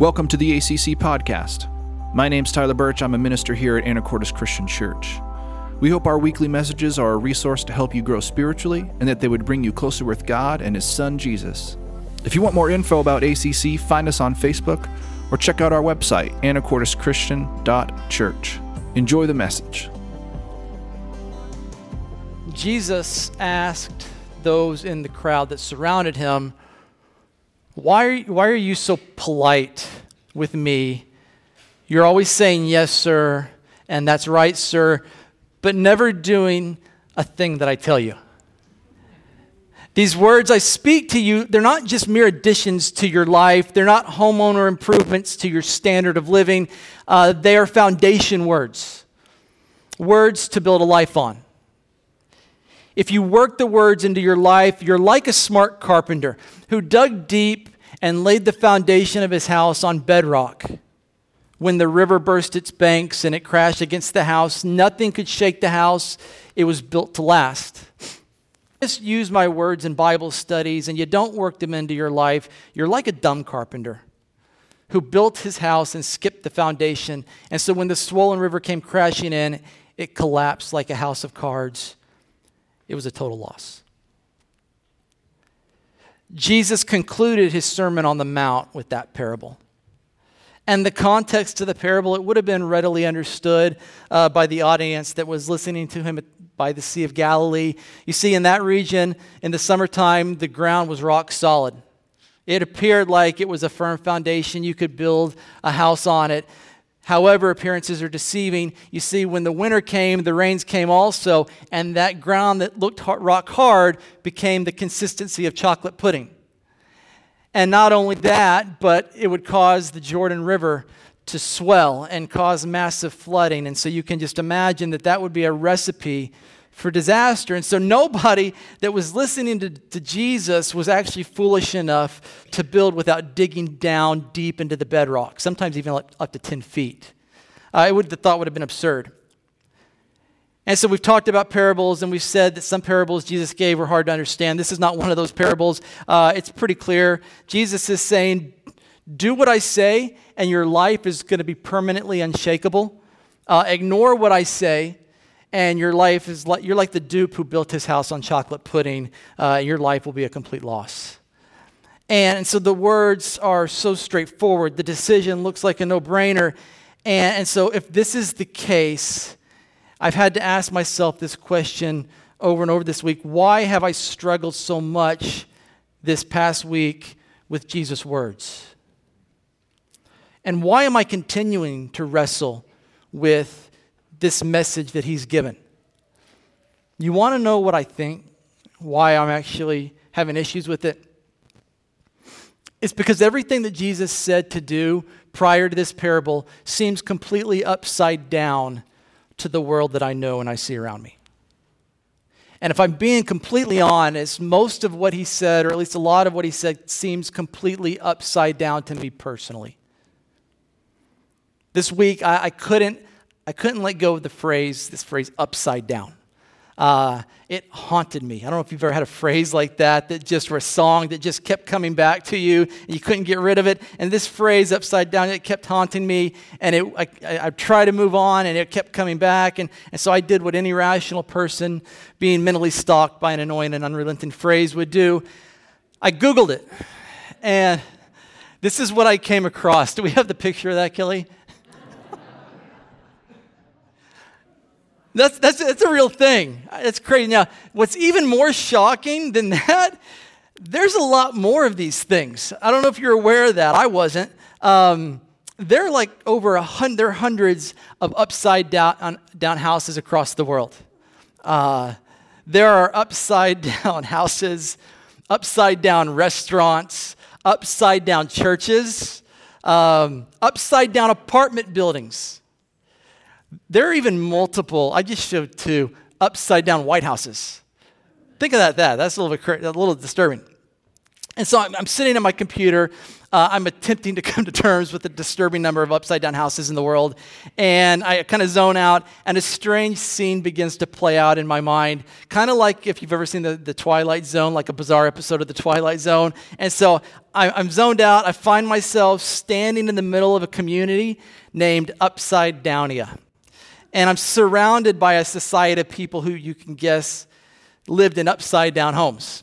Welcome to the ACC podcast. My name's Tyler Birch. I'm a minister here at Anacortes Christian Church. We hope our weekly messages are a resource to help you grow spiritually and that they would bring you closer with God and His Son, Jesus. If you want more info about ACC, find us on Facebook or check out our website, anacorteschristian.church. Enjoy the message. Jesus asked those in the crowd that surrounded him, why are, why are you so polite with me? You're always saying, Yes, sir, and that's right, sir, but never doing a thing that I tell you. These words I speak to you, they're not just mere additions to your life. They're not homeowner improvements to your standard of living. Uh, they are foundation words, words to build a life on. If you work the words into your life, you're like a smart carpenter who dug deep and laid the foundation of his house on bedrock. When the river burst its banks and it crashed against the house, nothing could shake the house. It was built to last. Just use my words in Bible studies and you don't work them into your life. You're like a dumb carpenter who built his house and skipped the foundation. And so when the swollen river came crashing in, it collapsed like a house of cards. It was a total loss. Jesus concluded his Sermon on the Mount with that parable. And the context of the parable, it would have been readily understood uh, by the audience that was listening to him by the Sea of Galilee. You see, in that region, in the summertime, the ground was rock solid. It appeared like it was a firm foundation. You could build a house on it. However, appearances are deceiving. You see, when the winter came, the rains came also, and that ground that looked rock hard became the consistency of chocolate pudding. And not only that, but it would cause the Jordan River to swell and cause massive flooding. And so you can just imagine that that would be a recipe for disaster. And so nobody that was listening to, to, Jesus was actually foolish enough to build without digging down deep into the bedrock, sometimes even up, to 10 feet. Uh, would, the thought would have been absurd. And so we've talked about parables, and we've said that some parables Jesus gave were hard to understand. This is not one of those parables. Uh, it's pretty clear. Jesus is saying, Do what I say, and your life is going to be permanently unshakable. Uh, ignore what I say, and your life is like you're like the dupe who built his house on chocolate pudding. Uh, your life will be a complete loss. And, so the words are so straightforward. The decision looks like a no brainer. And, and so, if this is the case, I've had to ask myself this question over and over this week why have I struggled so much this past week with Jesus' words? And why am I continuing to wrestle with this message that he's given. You want to know what I think, why I'm actually having issues with it? It's because everything that Jesus said to do prior to this parable seems completely upside down to the world that I know and I see around me. And if I'm being completely honest, most of what he said, or at least a lot of what he said, seems completely upside down to me personally. This week, I, I couldn't I couldn't let go of the phrase, this phrase, upside down. Uh, it haunted me. I don't know if you've ever had a phrase like that, that just, or a song that just kept coming back to you, and you couldn't get rid of it. And this phrase, upside down, it kept haunting me, and it, I, I, I tried to move on, and it kept coming back. And, and so I did what any rational person, being mentally stalked by an annoying and unrelenting phrase, would do. I Googled it, and this is what I came across. Do we have the picture of that, Kelly? That's, that's, that's a real thing. It's crazy. Now, what's even more shocking than that, there's a lot more of these things. I don't know if you're aware of that. I wasn't. Um, there are like over a hundred, there are hundreds of upside down, down houses across the world. Uh, there are upside down houses, upside down restaurants, upside down churches, um, upside down apartment buildings. There are even multiple, I just showed two upside down White Houses. Think of that, that. That's a little bit a little disturbing. And so I'm, I'm sitting at my computer. Uh, I'm attempting to come to terms with the disturbing number of upside down houses in the world. And I kind of zone out, and a strange scene begins to play out in my mind. Kind of like if you've ever seen the, the Twilight Zone, like a bizarre episode of the Twilight Zone. And so I, I'm zoned out. I find myself standing in the middle of a community named Upside Downia. And I'm surrounded by a society of people who you can guess lived in upside down homes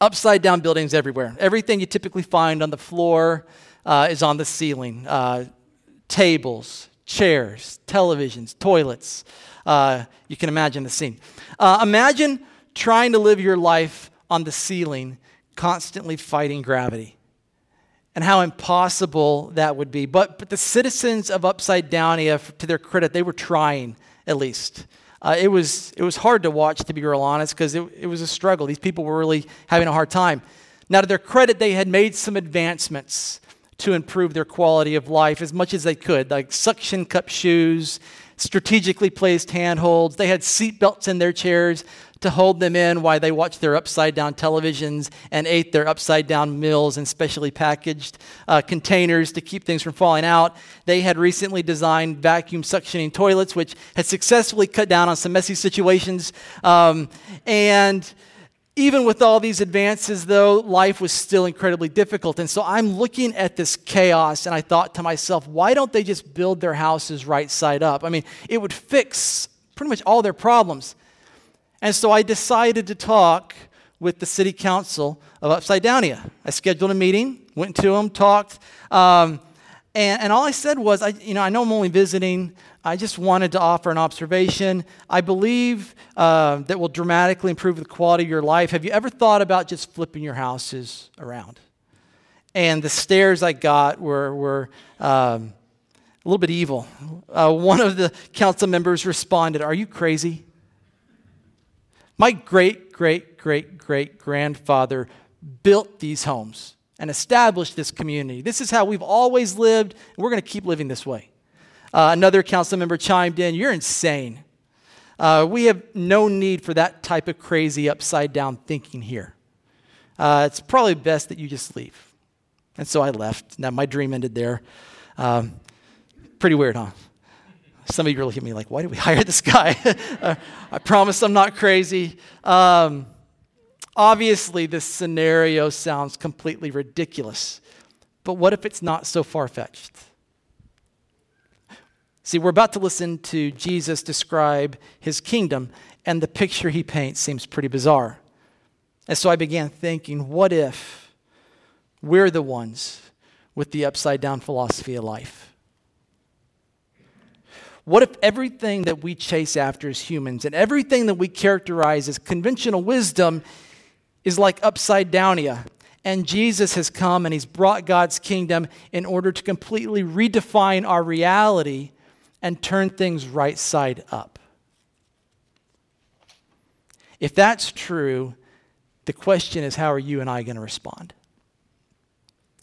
upside down buildings everywhere. Everything you typically find on the floor uh, is on the ceiling uh, tables, chairs, televisions, toilets. Uh, you can imagine the scene. Uh, imagine trying to live your life on the ceiling, constantly fighting gravity. And how impossible that would be. But, but the citizens of Upside Downia, to their credit, they were trying at least. Uh, it, was, it was hard to watch, to be real honest, because it, it was a struggle. These people were really having a hard time. Now, to their credit, they had made some advancements to improve their quality of life as much as they could, like suction cup shoes, strategically placed handholds. They had seat belts in their chairs to hold them in while they watched their upside down televisions and ate their upside down meals in specially packaged uh, containers to keep things from falling out. They had recently designed vacuum suctioning toilets, which had successfully cut down on some messy situations. Um, and even with all these advances, though, life was still incredibly difficult. And so I'm looking at this chaos and I thought to myself, why don't they just build their houses right side up? I mean, it would fix pretty much all their problems. And so I decided to talk with the city council of Upside Downia. I scheduled a meeting, went to them, talked, um, and, and all I said was, I, you know, I know I'm only visiting. I just wanted to offer an observation. I believe uh, that will dramatically improve the quality of your life. Have you ever thought about just flipping your houses around? And the stares I got were, were um, a little bit evil. Uh, one of the council members responded, Are you crazy? My great, great, great, great grandfather built these homes and establish this community. This is how we've always lived, and we're going to keep living this way. Uh, another council member chimed in, You're insane. Uh, we have no need for that type of crazy upside down thinking here. Uh, it's probably best that you just leave. And so I left. Now, my dream ended there. Um, pretty weird, huh? Some of you are looking at me like, why did we hire this guy? uh, I promise I'm not crazy. Um, obviously, this scenario sounds completely ridiculous. But what if it's not so far fetched? See, we're about to listen to Jesus describe his kingdom, and the picture he paints seems pretty bizarre. And so I began thinking, what if we're the ones with the upside down philosophy of life? What if everything that we chase after as humans and everything that we characterize as conventional wisdom is like upside downia? And Jesus has come and he's brought God's kingdom in order to completely redefine our reality and turn things right side up. If that's true, the question is how are you and I going to respond?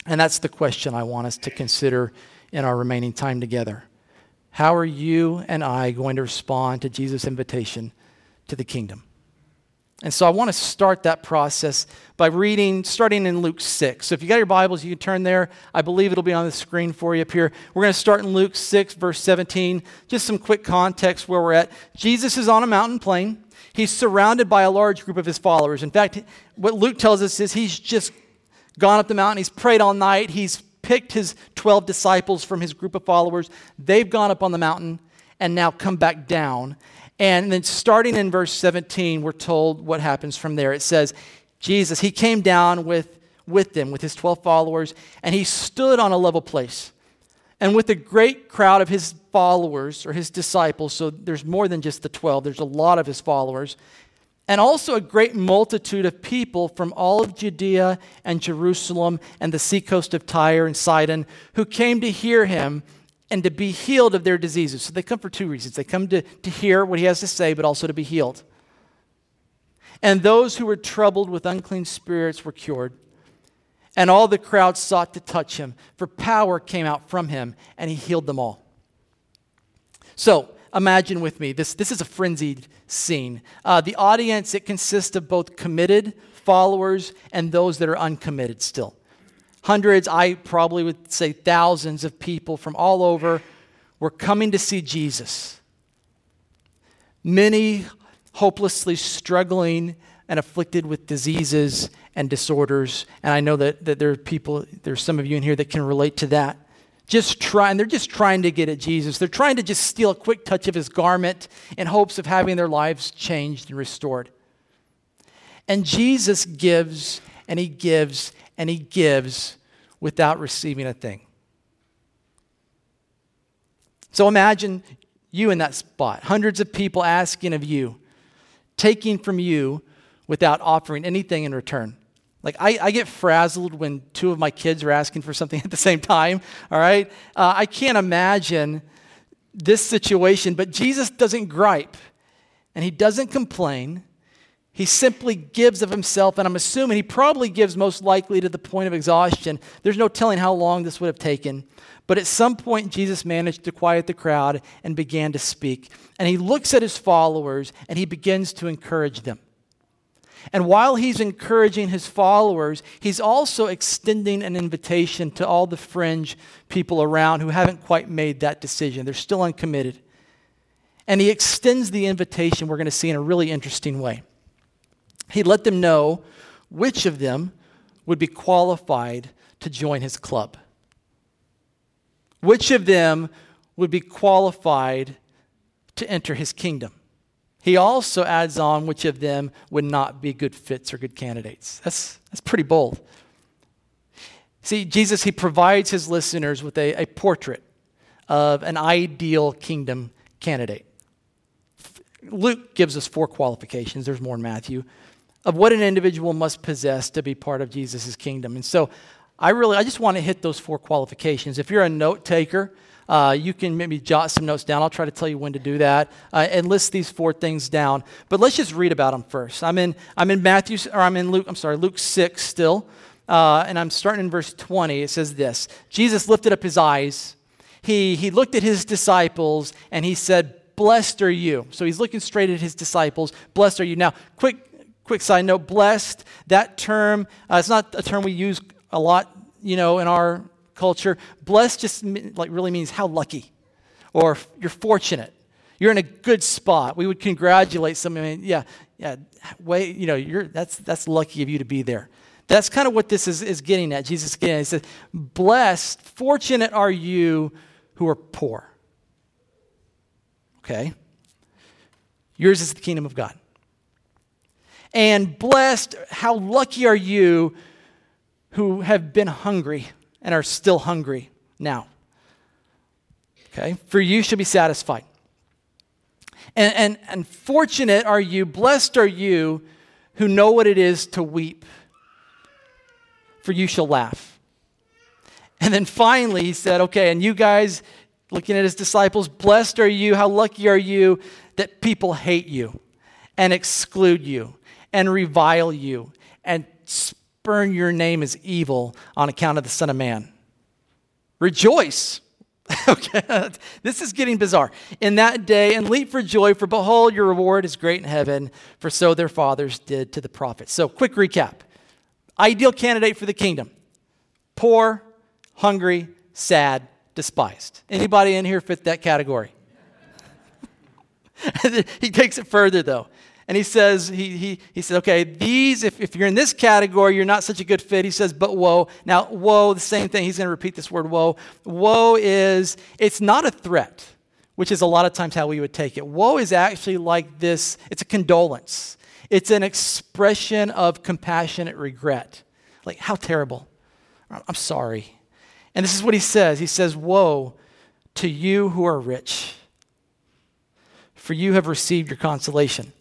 And that's the question I want us to consider in our remaining time together. How are you and I going to respond to Jesus' invitation to the kingdom? And so I want to start that process by reading, starting in Luke 6. So if you got your Bibles, you can turn there. I believe it'll be on the screen for you up here. We're going to start in Luke 6, verse 17. Just some quick context where we're at. Jesus is on a mountain plain. He's surrounded by a large group of his followers. In fact, what Luke tells us is he's just gone up the mountain, he's prayed all night, he's picked his 12 disciples from his group of followers. They've gone up on the mountain and now come back down. And then starting in verse 17, we're told what happens from there. It says, Jesus, he came down with, with them, with his 12 followers, and he stood on a level place. And with a great crowd of his followers or his disciples, so there's more than just the 12, there's a lot of his followers, and also a great multitude of people from all of Judea and Jerusalem and the seacoast of Tyre and Sidon who came to hear him and to be healed of their diseases. So they come for two reasons. They come to, to hear what he has to say, but also to be healed. And those who were troubled with unclean spirits were cured. And all the crowd sought to touch him, for power came out from him, and he healed them all. So, imagine with me this, this is a frenzied scene. Uh, the audience, it consists of both committed followers and those that are uncommitted still. Hundreds, I probably would say thousands of people from all over were coming to see Jesus. Many hopelessly struggling and afflicted with diseases and disorders. And I know that, that there are people, there's some of you in here that can relate to that. Just trying, they're just trying to get at Jesus. They're trying to just steal a quick touch of his garment in hopes of having their lives changed and restored. And Jesus gives and he gives and he gives without receiving a thing. So imagine you in that spot, hundreds of people asking of you, taking from you without offering anything in return. Like, I, I, get frazzled when two of my kids are asking for something at the same time, all right? Uh, I can't imagine this situation, but Jesus doesn't gripe and he doesn't complain. He simply gives of himself, and I'm assuming he probably gives most likely to the point of exhaustion. There's no telling how long this would have taken. But at some point, Jesus managed to quiet the crowd and began to speak. And he looks at his followers and he begins to encourage them. And while he's encouraging his followers, he's also extending an invitation to all the fringe people around who haven't quite made that decision. They're still uncommitted. And he extends the invitation, we're going to see, in a really interesting way. He let them know which of them would be qualified to join his club. Which of them would be qualified to enter his kingdom. He also adds on which of them would not be good fits or good candidates. That's, that's pretty bold. See, Jesus, he provides his listeners with a, a portrait of an ideal kingdom candidate. Luke gives us four qualifications, there's more in Matthew of what an individual must possess to be part of Jesus' kingdom. And so I really, I just want to hit those four qualifications. If you're a note taker, uh, you can maybe jot some notes down. I'll try to tell you when to do that uh, and list these four things down. But let's just read about them first. I'm in, I'm in Matthew, or I'm in Luke, I'm sorry, Luke 6 still. Uh, and I'm starting in verse 20. It says this Jesus lifted up his eyes. He, he looked at his disciples and he said, Blessed are you. So he's looking straight at his disciples. Blessed are you. Now, quick quick side note blessed that term uh, it's not a term we use a lot you know in our culture. Blessed just like really means how lucky or you're fortunate. You're in a good spot. We would congratulate someone yeah yeah wait you know you're that's that's lucky of you to be there. That's kind of what this is, is getting at. Jesus again he says blessed fortunate are you who are poor. Okay? Yours is the kingdom of god and blessed, how lucky are you who have been hungry and are still hungry now. Okay, for you shall be satisfied. And, and, and fortunate are you, blessed are you who know what it is to weep, for you shall laugh. And then finally, he said, Okay, and you guys, looking at his disciples, blessed are you, how lucky are you that people hate you and exclude you and revile you and spurn your name as evil on account of the Son of Man. Rejoice. okay, this is getting bizarre. In that day, and leap for joy, for behold, your reward is great in heaven, for so their fathers did to the prophets. So, quick recap ideal candidate for the kingdom poor, hungry, sad, despised. Anybody in here fit that category? he takes it further, though. And he says, he, he, he says, okay, these, if, if you're in this category, you're not such a good fit. He says, but woe. Now, woe, the same thing. He's going to repeat this word woe. Woe is, it's not a threat, which is a lot of times how we would take it. Woe is actually like this, it's a condolence. It's an expression of compassionate regret. Like, how terrible. I'm sorry. And this is what he says. He says, Woe to you who are rich, for you have received your consolation.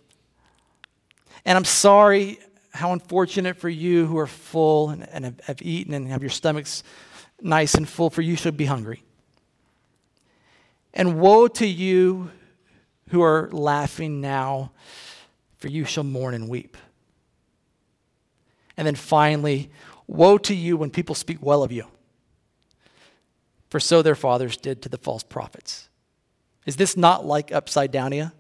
And I'm sorry how unfortunate for you who are full and, and have, have eaten and have your stomachs nice and full, for you should be hungry. And woe to you who are laughing now, for you shall mourn and weep. And then finally, woe to you when people speak well of you, for so their fathers did to the false prophets. Is this not like upside downia?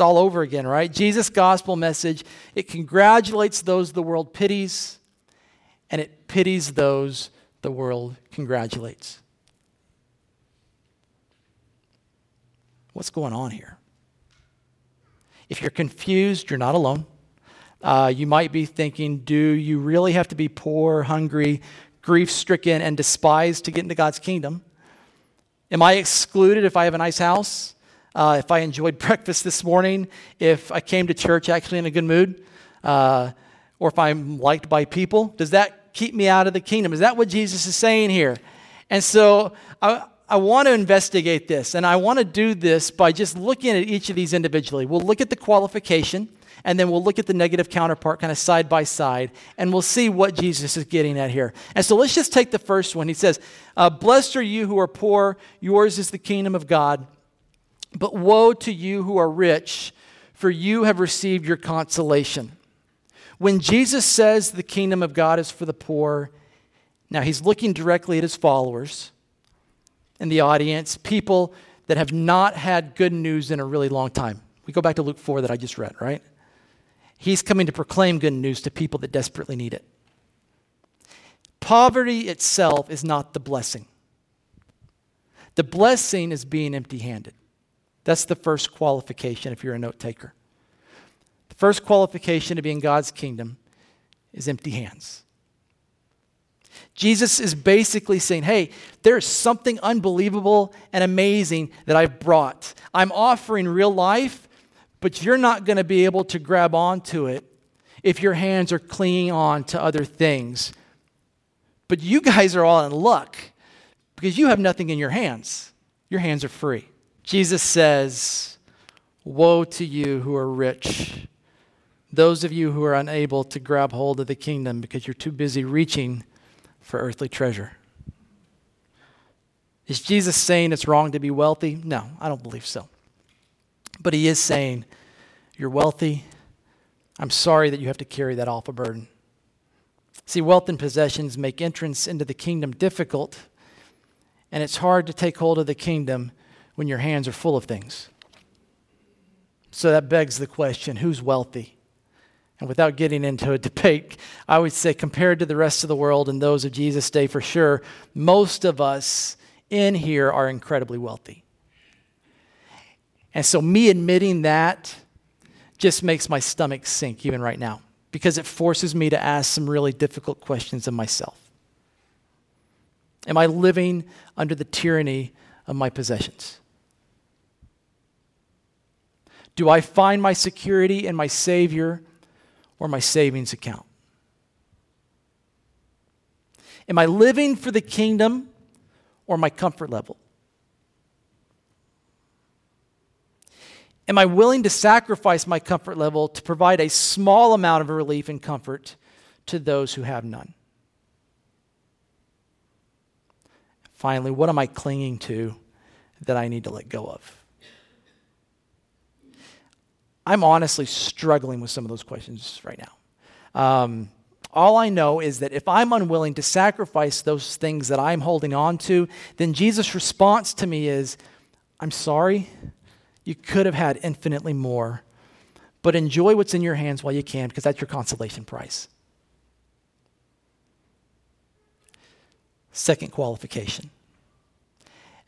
It's all over again, right? Jesus' gospel message, it congratulates those the world pities, and it pities those the world congratulates. What's going on here? If you're confused, you're not alone. Uh, you might be thinking, do you really have to be poor, hungry, grief stricken, and despised to get into God's kingdom? Am I excluded if I have a nice house? Uh, if I enjoyed breakfast this morning? If I came to church actually in a good mood? Uh, or if I'm liked by people? Does that keep me out of the kingdom? Is that what Jesus is saying here? And so I, I want to investigate this, and I want to do this by just looking at each of these individually. We'll look at the qualification and then we'll look at the negative counterpart kind of side by side, and we'll see what Jesus is getting at here. And so let's just take the first one. He says, uh, Blessed are you who are poor, yours is the kingdom of God. But woe to you who are rich, for you have received your consolation. When Jesus says the kingdom of God is for the poor, now he's looking directly at his followers in the audience, people that have not had good news in a really long time. We go back to Luke 4 that I just read, right? He's coming to proclaim good news to people that desperately need it. Poverty itself is not the blessing. The blessing is being empty handed. That's the first qualification if you're a note taker. The first qualification to be in God's kingdom is empty hands. Jesus is basically saying, hey, there's something unbelievable and amazing that I've brought. I'm offering real life, but you're not going to be able to grab onto it if your hands are clinging on to other things. But you guys are all in luck because you have nothing in your hands. Your hands are free. Jesus says, Woe to you who are rich, those of you who are unable to grab hold of the kingdom because you're too busy reaching for earthly treasure. Is Jesus saying it's wrong to be wealthy? No, I don't believe so. But he is saying, You're wealthy. I'm sorry that you have to carry that awful burden. See, wealth and possessions make entrance into the kingdom difficult, and it's hard to take hold of the kingdom when your hands are full of things. So that begs the question who's wealthy? And without getting into a debate, I would say, compared to the rest of the world and those of Jesus' day for sure, most of us in here are incredibly wealthy. And so, me admitting that just makes my stomach sink even right now because it forces me to ask some really difficult questions of myself. Am I living under the tyranny of my possessions? Do I find my security in my Savior or my savings account? Am I living for the kingdom or my comfort level? Am I willing to sacrifice my comfort level to provide a small amount of relief and comfort to those who have none? Finally, what am I clinging to that I need to let go of? I'm honestly struggling with some of those questions right now. Um, all I know is that if I'm unwilling to sacrifice those things that I'm holding on to, then Jesus' response to me is, I'm sorry, you could have had infinitely more, but enjoy what's in your hands while you can because that's your consolation price. Second qualification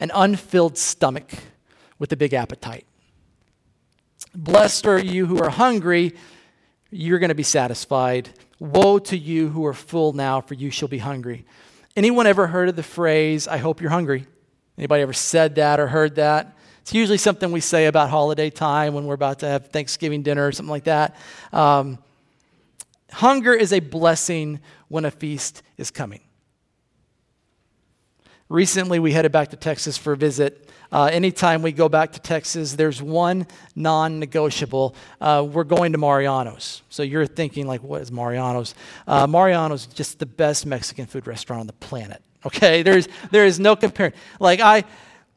an unfilled stomach with a big appetite. Blessed are you who are hungry, you're going to be satisfied. Woe to you who are full now, for you shall be hungry. Anyone ever heard of the phrase, I hope you're hungry? Anybody ever said that or heard that? It's usually something we say about holiday time when we're about to have Thanksgiving dinner or something like that. Um, hunger is a blessing when a feast is coming. Recently, we headed back to Texas for a visit. Uh, anytime we go back to Texas, there's one non negotiable. Uh, we're going to Mariano's. So you're thinking, like, what is Mariano's? Uh, Mariano's is just the best Mexican food restaurant on the planet. Okay? There's, there is no comparison. Like, I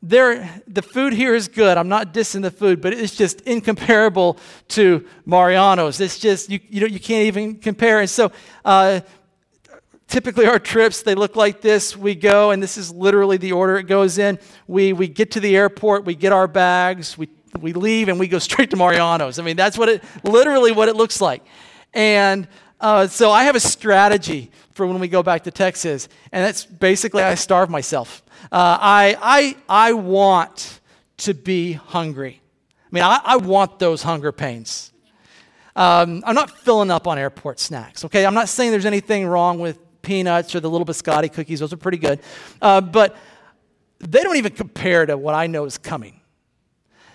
there, the food here is good. I'm not dissing the food, but it's just incomparable to Mariano's. It's just, you, you, know, you can't even compare. And so, uh, typically our trips, they look like this. We go, and this is literally the order it goes in. We, we get to the airport, we get our bags, we we leave and we go straight to Mariano's. I mean, that's what it literally what it looks like. And uh, so I have a strategy for when we go back to Texas, and that's basically I starve myself. Uh, I, I, I want to be hungry. I mean, I, I want those hunger pains. Um, I'm not filling up on airport snacks, okay? I'm not saying there's anything wrong with peanuts or the little biscotti cookies, those are pretty good. Uh, but they don't even compare to what I know is coming.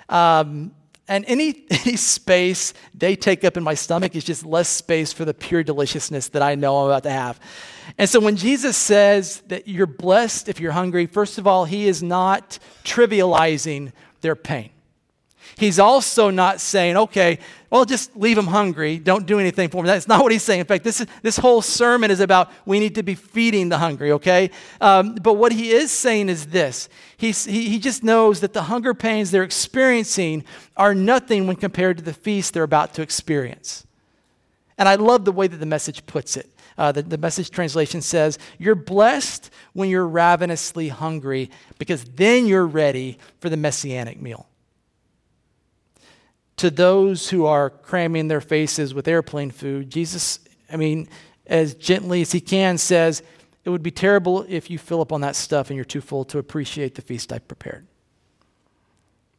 Um, and any, any space they take up in my stomach is just less space for the pure deliciousness that I know I'm about to have. And so when Jesus says that you're blessed if you're hungry, first of all, he is not trivializing their pain. He's also not saying, okay, well, just leave them hungry. Don't do anything for them. That's not what he's saying. In fact, this, is, this whole sermon is about we need to be feeding the hungry, okay? Um, but what he is saying is this He's, he, he just knows that the hunger pains they're experiencing are nothing when compared to the feast they're about to experience. And I love the way that the message puts it. Uh, the, the message translation says, You're blessed when you're ravenously hungry because then you're ready for the messianic meal to those who are cramming their faces with airplane food, Jesus, I mean, as gently as he can, says, It would be terrible if you fill up on that stuff and you're too full to appreciate the feast I've prepared.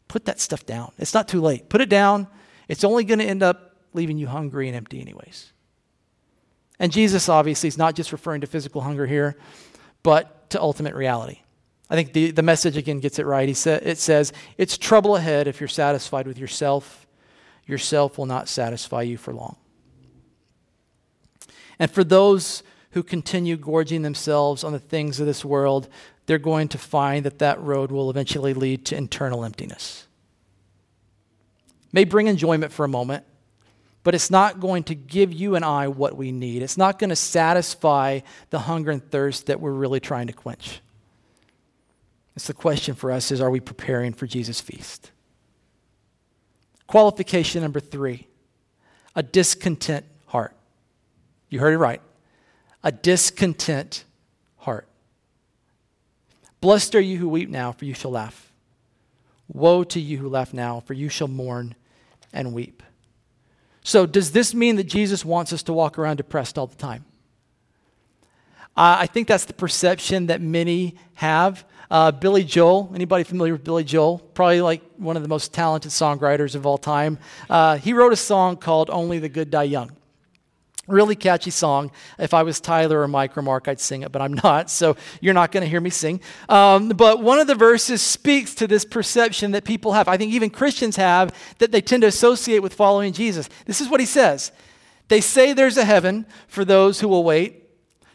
Put that stuff down. It's not too late. Put it down. It's only going to end up leaving you hungry and empty, anyways. And Jesus obviously is not just referring to physical hunger here, but to ultimate reality. I think the, the message again gets it right. He sa- it says, It's trouble ahead if you're satisfied with yourself yourself will not satisfy you for long. And for those who continue gorging themselves on the things of this world, they're going to find that that road will eventually lead to internal emptiness. May bring enjoyment for a moment, but it's not going to give you and I what we need. It's not going to satisfy the hunger and thirst that we're really trying to quench. It's the question for us is are we preparing for Jesus' feast? Qualification number three a discontent heart. You heard it right. A discontent heart. Blessed are you who weep now, for you shall laugh. Woe to you who laugh now, for you shall mourn and weep. So, does this mean that Jesus wants us to walk around depressed all the time? I think that's the perception that many have. Uh, Billy Joel, anybody familiar with Billy Joel? Probably like one of the most talented songwriters of all time. Uh, he wrote a song called Only the Good Die Young. Really catchy song. If I was Tyler or Mike or Mark, I'd sing it, but I'm not, so you're not going to hear me sing. Um, but one of the verses speaks to this perception that people have. I think even Christians have that they tend to associate with following Jesus. This is what he says They say there's a heaven for those who will wait.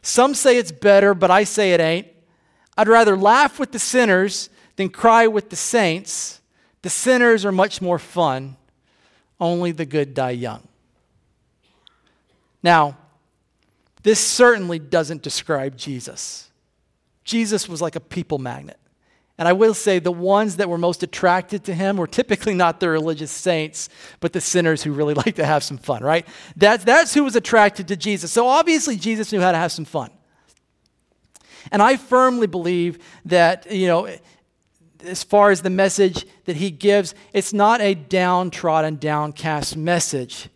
Some say it's better, but I say it ain't. I'd rather laugh with the sinners than cry with the saints. The sinners are much more fun. Only the good die young. Now, this certainly doesn't describe Jesus. Jesus was like a people magnet. And I will say the ones that were most attracted to him were typically not the religious saints, but the sinners who really like to have some fun, right? That's, that's who was attracted to Jesus. So obviously, Jesus knew how to have some fun. And I firmly believe that, you know, as far as the message that he gives, it's not a downtrodden, downcast message.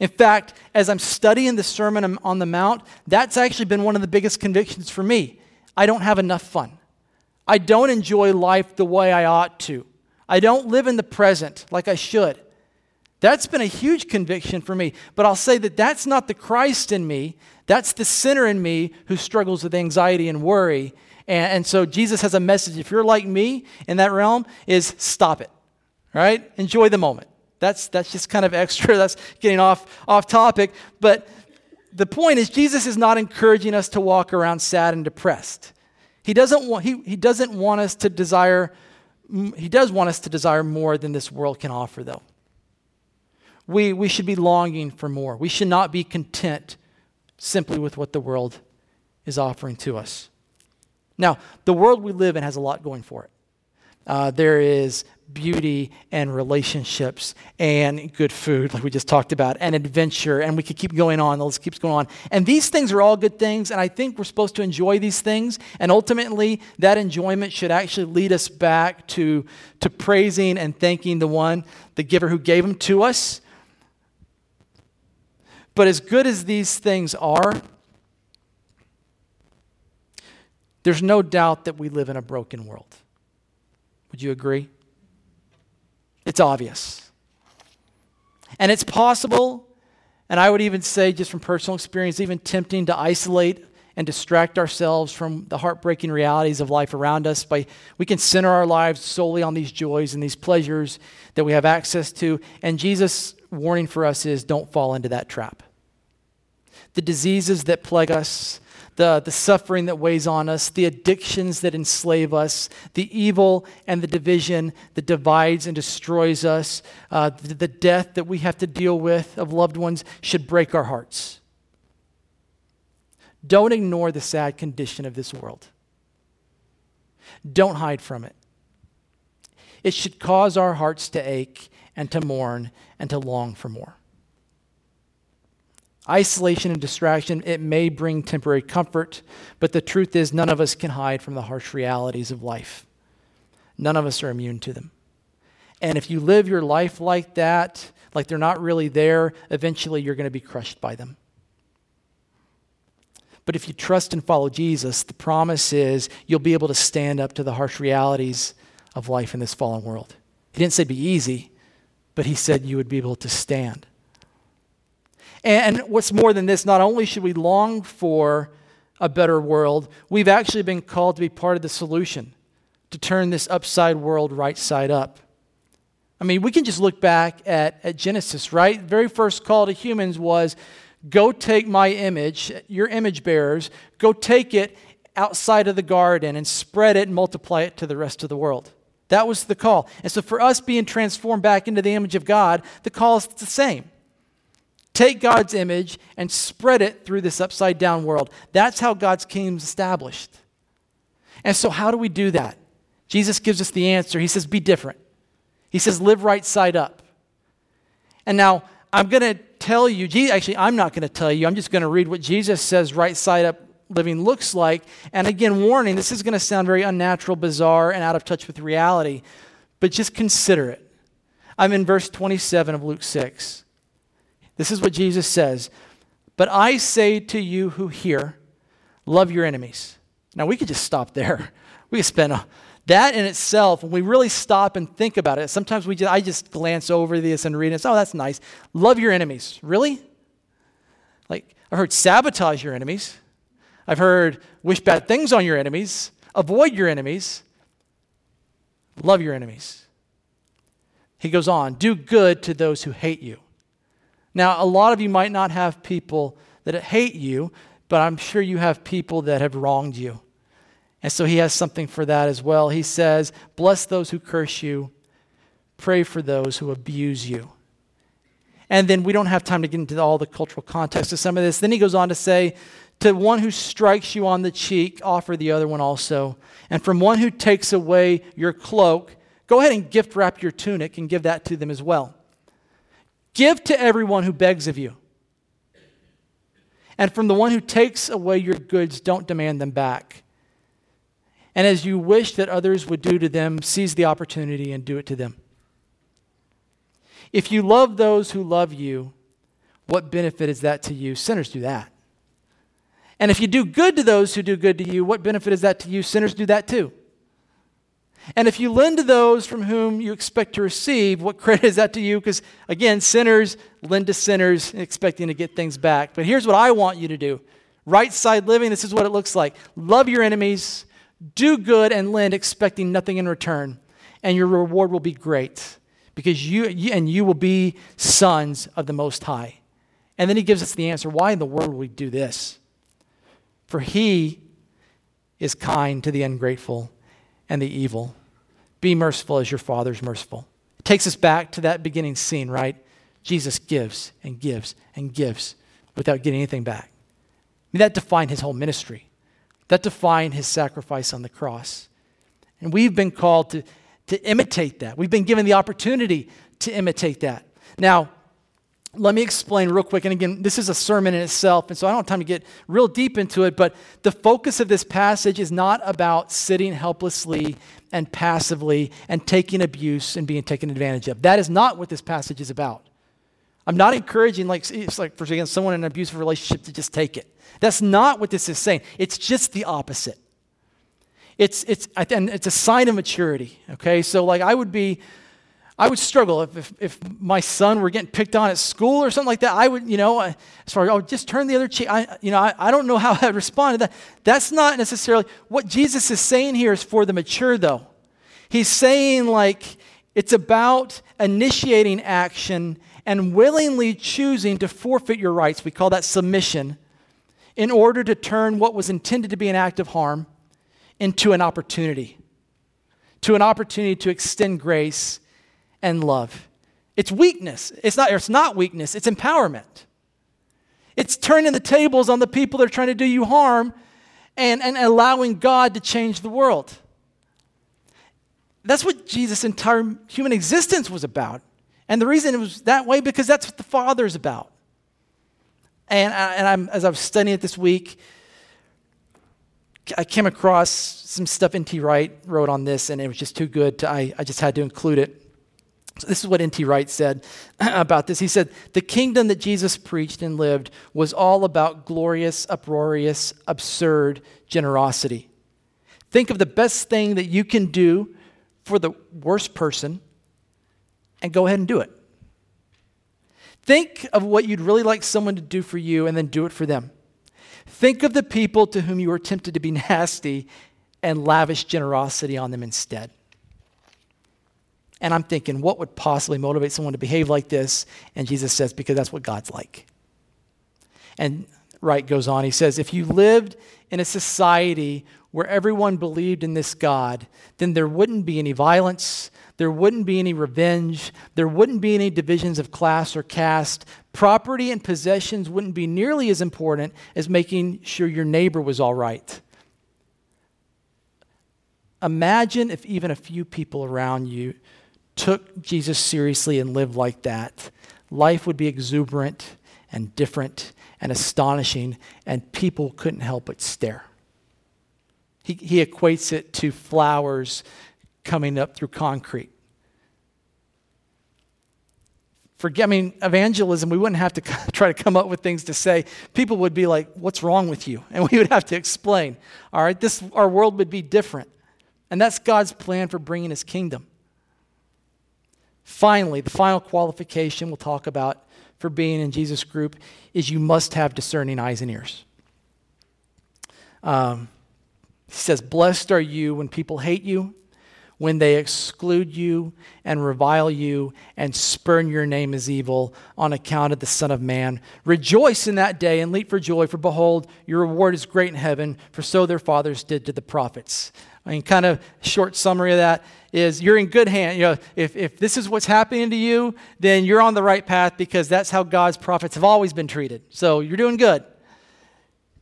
In fact, as I'm studying the Sermon on the Mount, that's actually been one of the biggest convictions for me. I don't have enough fun. I don't enjoy life the way I ought to. I don't live in the present like I should. That's been a huge conviction for me. But I'll say that that's not the Christ in me. That's the sinner in me who struggles with anxiety and worry. And, and so Jesus has a message. If you're like me in that realm, is stop it. Right? Enjoy the moment. That's, that's just kind of extra. That's getting off, off topic. But the point is, Jesus is not encouraging us to walk around sad and depressed. He doesn't want, he, he doesn't want us to desire, he does want us to desire more than this world can offer, though we, we should be longing for more. We should not be content simply with what the world is offering to us. Now, the world we live in has a lot going for it. uh, there is beauty and relationships and good food, like we just talked about, and adventure, and we could keep going on. The list keeps going on. And these things are all good things, and I think we're supposed to enjoy these things. And ultimately, that enjoyment should actually lead us back to, to praising and thanking the one, the giver who gave them to us. But as good as these things are, there's no doubt that we live in a broken world. Would you agree? It's obvious. And it's possible, and I would even say, just from personal experience, even tempting to isolate and distract ourselves from the heartbreaking realities of life around us by we can center our lives solely on these joys and these pleasures that we have access to and jesus warning for us is don't fall into that trap the diseases that plague us the, the suffering that weighs on us, the addictions that enslave us, the evil and the division that divides and destroys us, uh, the, the death that we have to deal with of loved ones should break our hearts. Don't ignore the sad condition of this world. Don't hide from it. It should cause our hearts to ache and to mourn and to long for more. Isolation and distraction, it may bring temporary comfort, but the truth is, none of us can hide from the harsh realities of life. None of us are immune to them. And if you live your life like that, like they're not really there, eventually you're going to be crushed by them. But if you trust and follow Jesus, the promise is you'll be able to stand up to the harsh realities of life in this fallen world. He didn't say be easy, but he said you would be able to stand. And what's more than this, not only should we long for a better world, we've actually been called to be part of the solution to turn this upside world right side up. I mean, we can just look back at, at Genesis, right? The very first call to humans was go take my image, your image bearers, go take it outside of the garden and spread it and multiply it to the rest of the world. That was the call. And so for us being transformed back into the image of God, the call is the same take God's image and spread it through this upside down world. That's how God's kingdom is established. And so, how do we do that? Jesus gives us the answer. He says, Be different. He says, Live right side up. And now, I'm going to tell you, actually, I'm not going to tell you, I'm just going to read what Jesus says right side up living looks like. And again, warning, this is going to sound very unnatural, bizarre, and out of touch with reality, but just consider it. I'm in verse 27 of Luke 6. This is what Jesus says. But I say to you who hear, love your enemies. Now, we could just stop there. We could spend a, that in itself, when we really stop and think about it, sometimes we just, I just glance over this and read it. Oh, that's nice. Love your enemies. Really? Like, I've heard sabotage your enemies. I've heard wish bad things on your enemies. Avoid your enemies. Love your enemies. He goes on, do good to those who hate you. Now, a lot of you might not have people that hate you, but I'm sure you have people that have wronged you. And so he has something for that as well. He says, Bless those who curse you, pray for those who abuse you. And then we don't have time to get into all the cultural context of some of this. Then he goes on to say, To one who strikes you on the cheek, offer the other one also. And from one who takes away your cloak, go ahead and gift wrap your tunic and give that to them as well. Give to everyone who begs of you. And from the one who takes away your goods, don't demand them back. And as you wish that others would do to them, seize the opportunity and do it to them. If you love those who love you, what benefit is that to you? Sinners do that. And if you do good to those who do good to you, what benefit is that to you? Sinners do that too. And if you lend to those from whom you expect to receive, what credit is that to you? Because again, sinners lend to sinners expecting to get things back. But here's what I want you to do right side living, this is what it looks like love your enemies, do good, and lend, expecting nothing in return. And your reward will be great because you, and you will be sons of the Most High. And then he gives us the answer why in the world would we do this? For he is kind to the ungrateful and the evil. Be merciful as your Father's merciful. It takes us back to that beginning scene, right? Jesus gives and gives and gives without getting anything back. I mean, that defined his whole ministry. That defined his sacrifice on the cross. And we've been called to, to imitate that. We've been given the opportunity to imitate that. Now, let me explain real quick. And again, this is a sermon in itself, and so I don't have time to get real deep into it, but the focus of this passage is not about sitting helplessly and passively and taking abuse and being taken advantage of. That is not what this passage is about. I'm not encouraging, like, it's like for example, someone in an abusive relationship to just take it. That's not what this is saying. It's just the opposite. It's, it's, and it's a sign of maturity, okay? So, like, I would be I would struggle if, if, if, my son were getting picked on at school or something like that. I would, you know, as far as, oh, just turn the other cheek. I, you know, I, I don't know how I'd respond to that. That's not necessarily what Jesus is saying here is for the mature, though. He's saying, like, it's about initiating action and willingly choosing to forfeit your rights. We call that submission in order to turn what was intended to be an act of harm into an opportunity, to an opportunity to extend grace and love. It's weakness. It's not, it's not weakness, it's empowerment. It's turning the tables on the people that are trying to do you harm and, and allowing God to change the world. That's what Jesus' entire human existence was about. And the reason it was that way, because that's what the Father is about. And, I, and I'm, as I was studying it this week, I came across some stuff N.T. Wright wrote on this, and it was just too good. To, I, I just had to include it. So this is what N.T. Wright said about this. He said, The kingdom that Jesus preached and lived was all about glorious, uproarious, absurd generosity. Think of the best thing that you can do for the worst person and go ahead and do it. Think of what you'd really like someone to do for you and then do it for them. Think of the people to whom you are tempted to be nasty and lavish generosity on them instead. And I'm thinking, what would possibly motivate someone to behave like this? And Jesus says, because that's what God's like. And Wright goes on, he says, if you lived in a society where everyone believed in this God, then there wouldn't be any violence, there wouldn't be any revenge, there wouldn't be any divisions of class or caste. Property and possessions wouldn't be nearly as important as making sure your neighbor was all right. Imagine if even a few people around you took Jesus seriously and lived like that, life would be exuberant and different and astonishing, and people couldn't help but stare. He, he equates it to flowers coming up through concrete. Forget, I mean, evangelism, we wouldn't have to try to come up with things to say. People would be like, What's wrong with you? And we would have to explain. All right, this, our world would be different. And that's God's plan for bringing his kingdom. Finally, the final qualification we'll talk about for being in Jesus' group is you must have discerning eyes and ears. Um, he says, Blessed are you when people hate you, when they exclude you and revile you and spurn your name as evil on account of the Son of Man. Rejoice in that day and leap for joy, for behold, your reward is great in heaven, for so their fathers did to the prophets. I mean, kind of short summary of that is you're in good hands. You know, if, if this is what's happening to you, then you're on the right path because that's how God's prophets have always been treated. So you're doing good.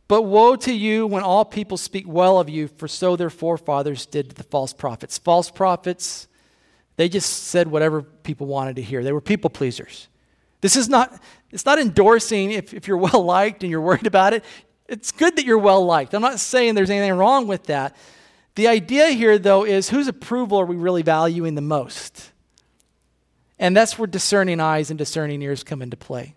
But woe to you when all people speak well of you, for so their forefathers did to the false prophets. False prophets, they just said whatever people wanted to hear. They were people pleasers. This is not, it's not endorsing if, if you're well liked and you're worried about it. It's good that you're well liked. I'm not saying there's anything wrong with that. The idea here, though, is whose approval are we really valuing the most? And that's where discerning eyes and discerning ears come into play.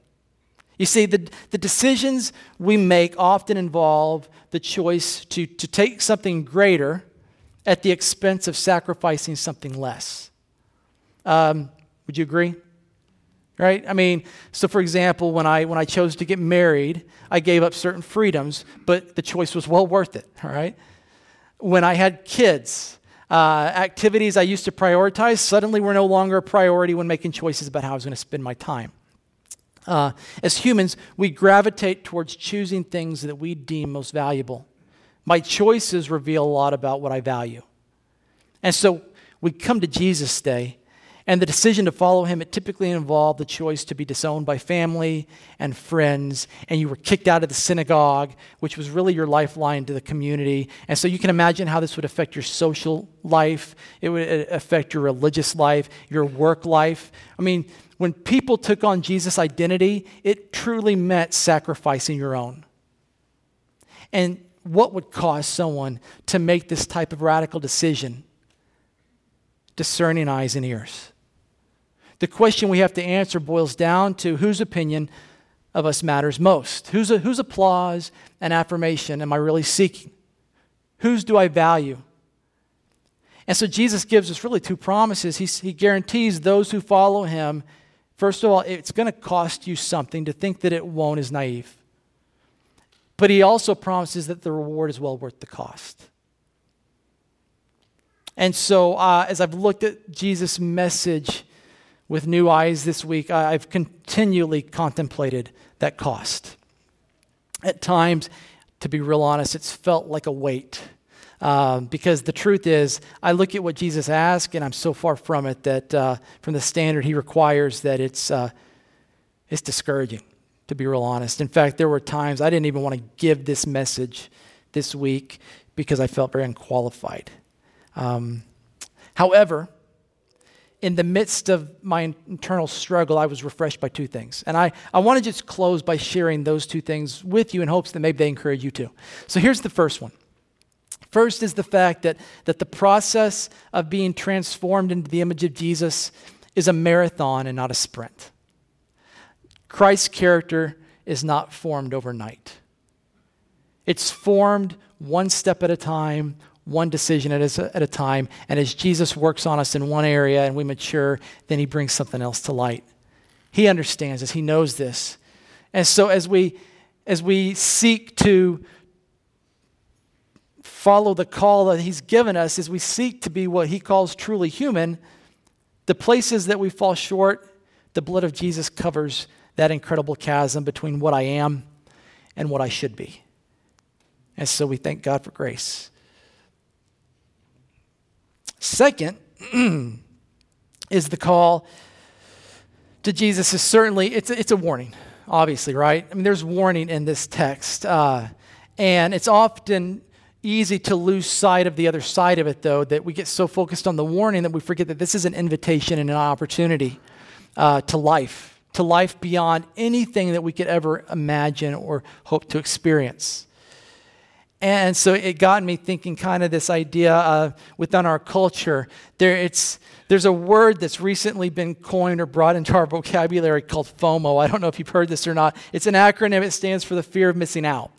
You see, the, the decisions we make often involve the choice to, to take something greater at the expense of sacrificing something less. Um, would you agree? Right? I mean, so for example, when I, when I chose to get married, I gave up certain freedoms, but the choice was well worth it, all right? When I had kids, uh, activities I used to prioritize suddenly were no longer a priority when making choices about how I was going to spend my time. Uh, as humans, we gravitate towards choosing things that we deem most valuable. My choices reveal a lot about what I value. And so we come to Jesus Day, And the decision to follow him, it typically involved the choice to be disowned by family and friends, and you were kicked out of the synagogue, which was really your lifeline to the community. And so you can imagine how this would affect your social life, it would uh, affect your religious life, your work life. I mean, when people took on Jesus' identity, it truly meant sacrificing your own. And what would cause someone to make this type of radical decision? Discerning eyes and ears. The question we have to answer boils down to whose opinion of us matters most? Whose, applause and affirmation am I really seeking? Whose do I value? And so Jesus gives us really two promises. He, he guarantees those who follow him, first of all, it's going to cost you something. To think that it won't is naive. But he also promises that the reward is well worth the cost. And so, uh, as I've looked at Jesus' message, with new eyes this week, I've continually contemplated that cost. At times, to be real honest, it's felt like a weight. Um, because the truth is, I look at what Jesus asked, and I'm so far from it that uh, from the standard he requires that it's, uh, it's discouraging, to be real honest. In fact, there were times I didn't even want to give this message this week because I felt very unqualified. Um, however, in the midst of my internal struggle, I was refreshed by two things. And I, I want to just close by sharing those two things with you in hopes that maybe they encourage you too. So here's the first one. First is the fact that, that the process of being transformed into the image of Jesus is a marathon and not a sprint. Christ's character is not formed overnight, it's formed one step at a time, one decision at a, at a time. And as Jesus works on us in one area and we mature, then he brings something else to light. He understands this, he knows this. And so as we as we seek to follow the call that he's given us, as we seek to be what he calls truly human, the places that we fall short, the blood of Jesus covers that incredible chasm between what I am and what I should be. And so we thank God for grace. Second is the call to Jesus is certainly, it's it's a warning, obviously, right? I mean, there's warning in this text. Uh, and it's often easy to lose sight of the other side of it, though, that we get so focused on the warning that we forget that this is an invitation and an opportunity uh, to life, to life beyond anything that we could ever imagine or hope to experience. And so it got me thinking kind of this idea uh, within our culture. There, it's, there's a word that's recently been coined or brought into our vocabulary called FOMO. I don't know if you've heard this or not. It's an acronym, it stands for the fear of missing out.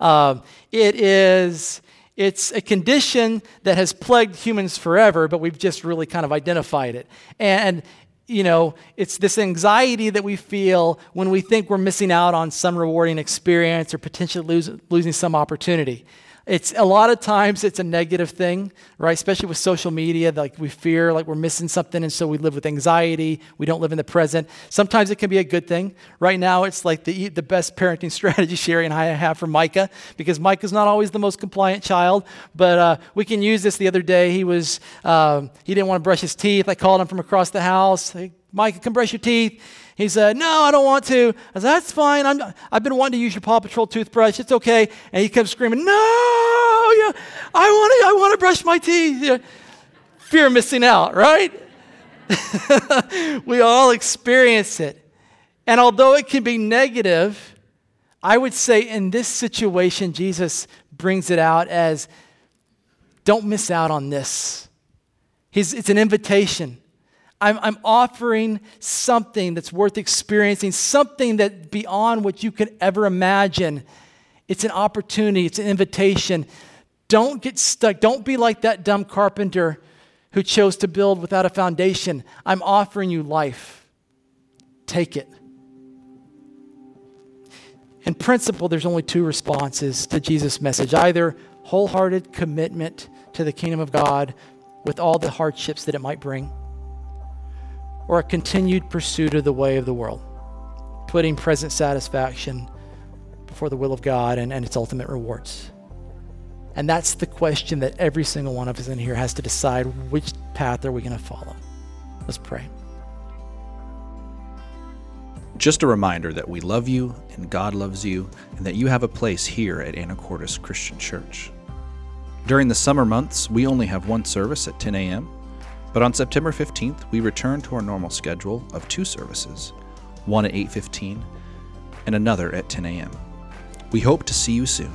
Uh, it is, it's a condition that has plagued humans forever, but we've just really kind of identified it. And you know, it's this anxiety that we feel when we think we're missing out on some rewarding experience or potentially lose, losing some opportunity. It's a lot of times it's a negative thing, right? Especially with social media, like we fear like we're missing something, and so we live with anxiety. We don't live in the present. Sometimes it can be a good thing. Right now, it's like the the best parenting strategy Sherry and I have for Micah because Micah's not always the most compliant child, but uh, we can use this. The other day, he was um, he didn't want to brush his teeth. I called him from across the house. Hey, Micah, come brush your teeth. He said, No, I don't want to. I said, That's fine. I'm, I've been wanting to use your Paw Patrol toothbrush. It's okay. And he kept screaming, No, yeah, I want to, I want to brush my teeth. Yeah. Fear of missing out, right? we all experience it. And although it can be negative, I would say in this situation, Jesus brings it out as don't miss out on this. He's, it's an invitation. I'm, I'm offering something that's worth experiencing, something that beyond what you could ever imagine. It's an opportunity, it's an invitation. Don't get stuck. Don't be like that dumb carpenter who chose to build without a foundation. I'm offering you life. Take it. In principle, there's only two responses to Jesus' message either wholehearted commitment to the kingdom of God with all the hardships that it might bring or a continued pursuit of the way of the world, putting present satisfaction before the will of God and, and its ultimate rewards. And that's the question that every single one of us in here has to decide which path are we going to follow. Let's pray. Just a reminder that we love you and God loves you, and that you have a place here at Anacortes Christian Church. During the summer months, we only have one service at 10 a.m., but on September 15th, we return to our normal schedule of two services, one at 8:15 and another at 10 a.m. We hope to see you soon.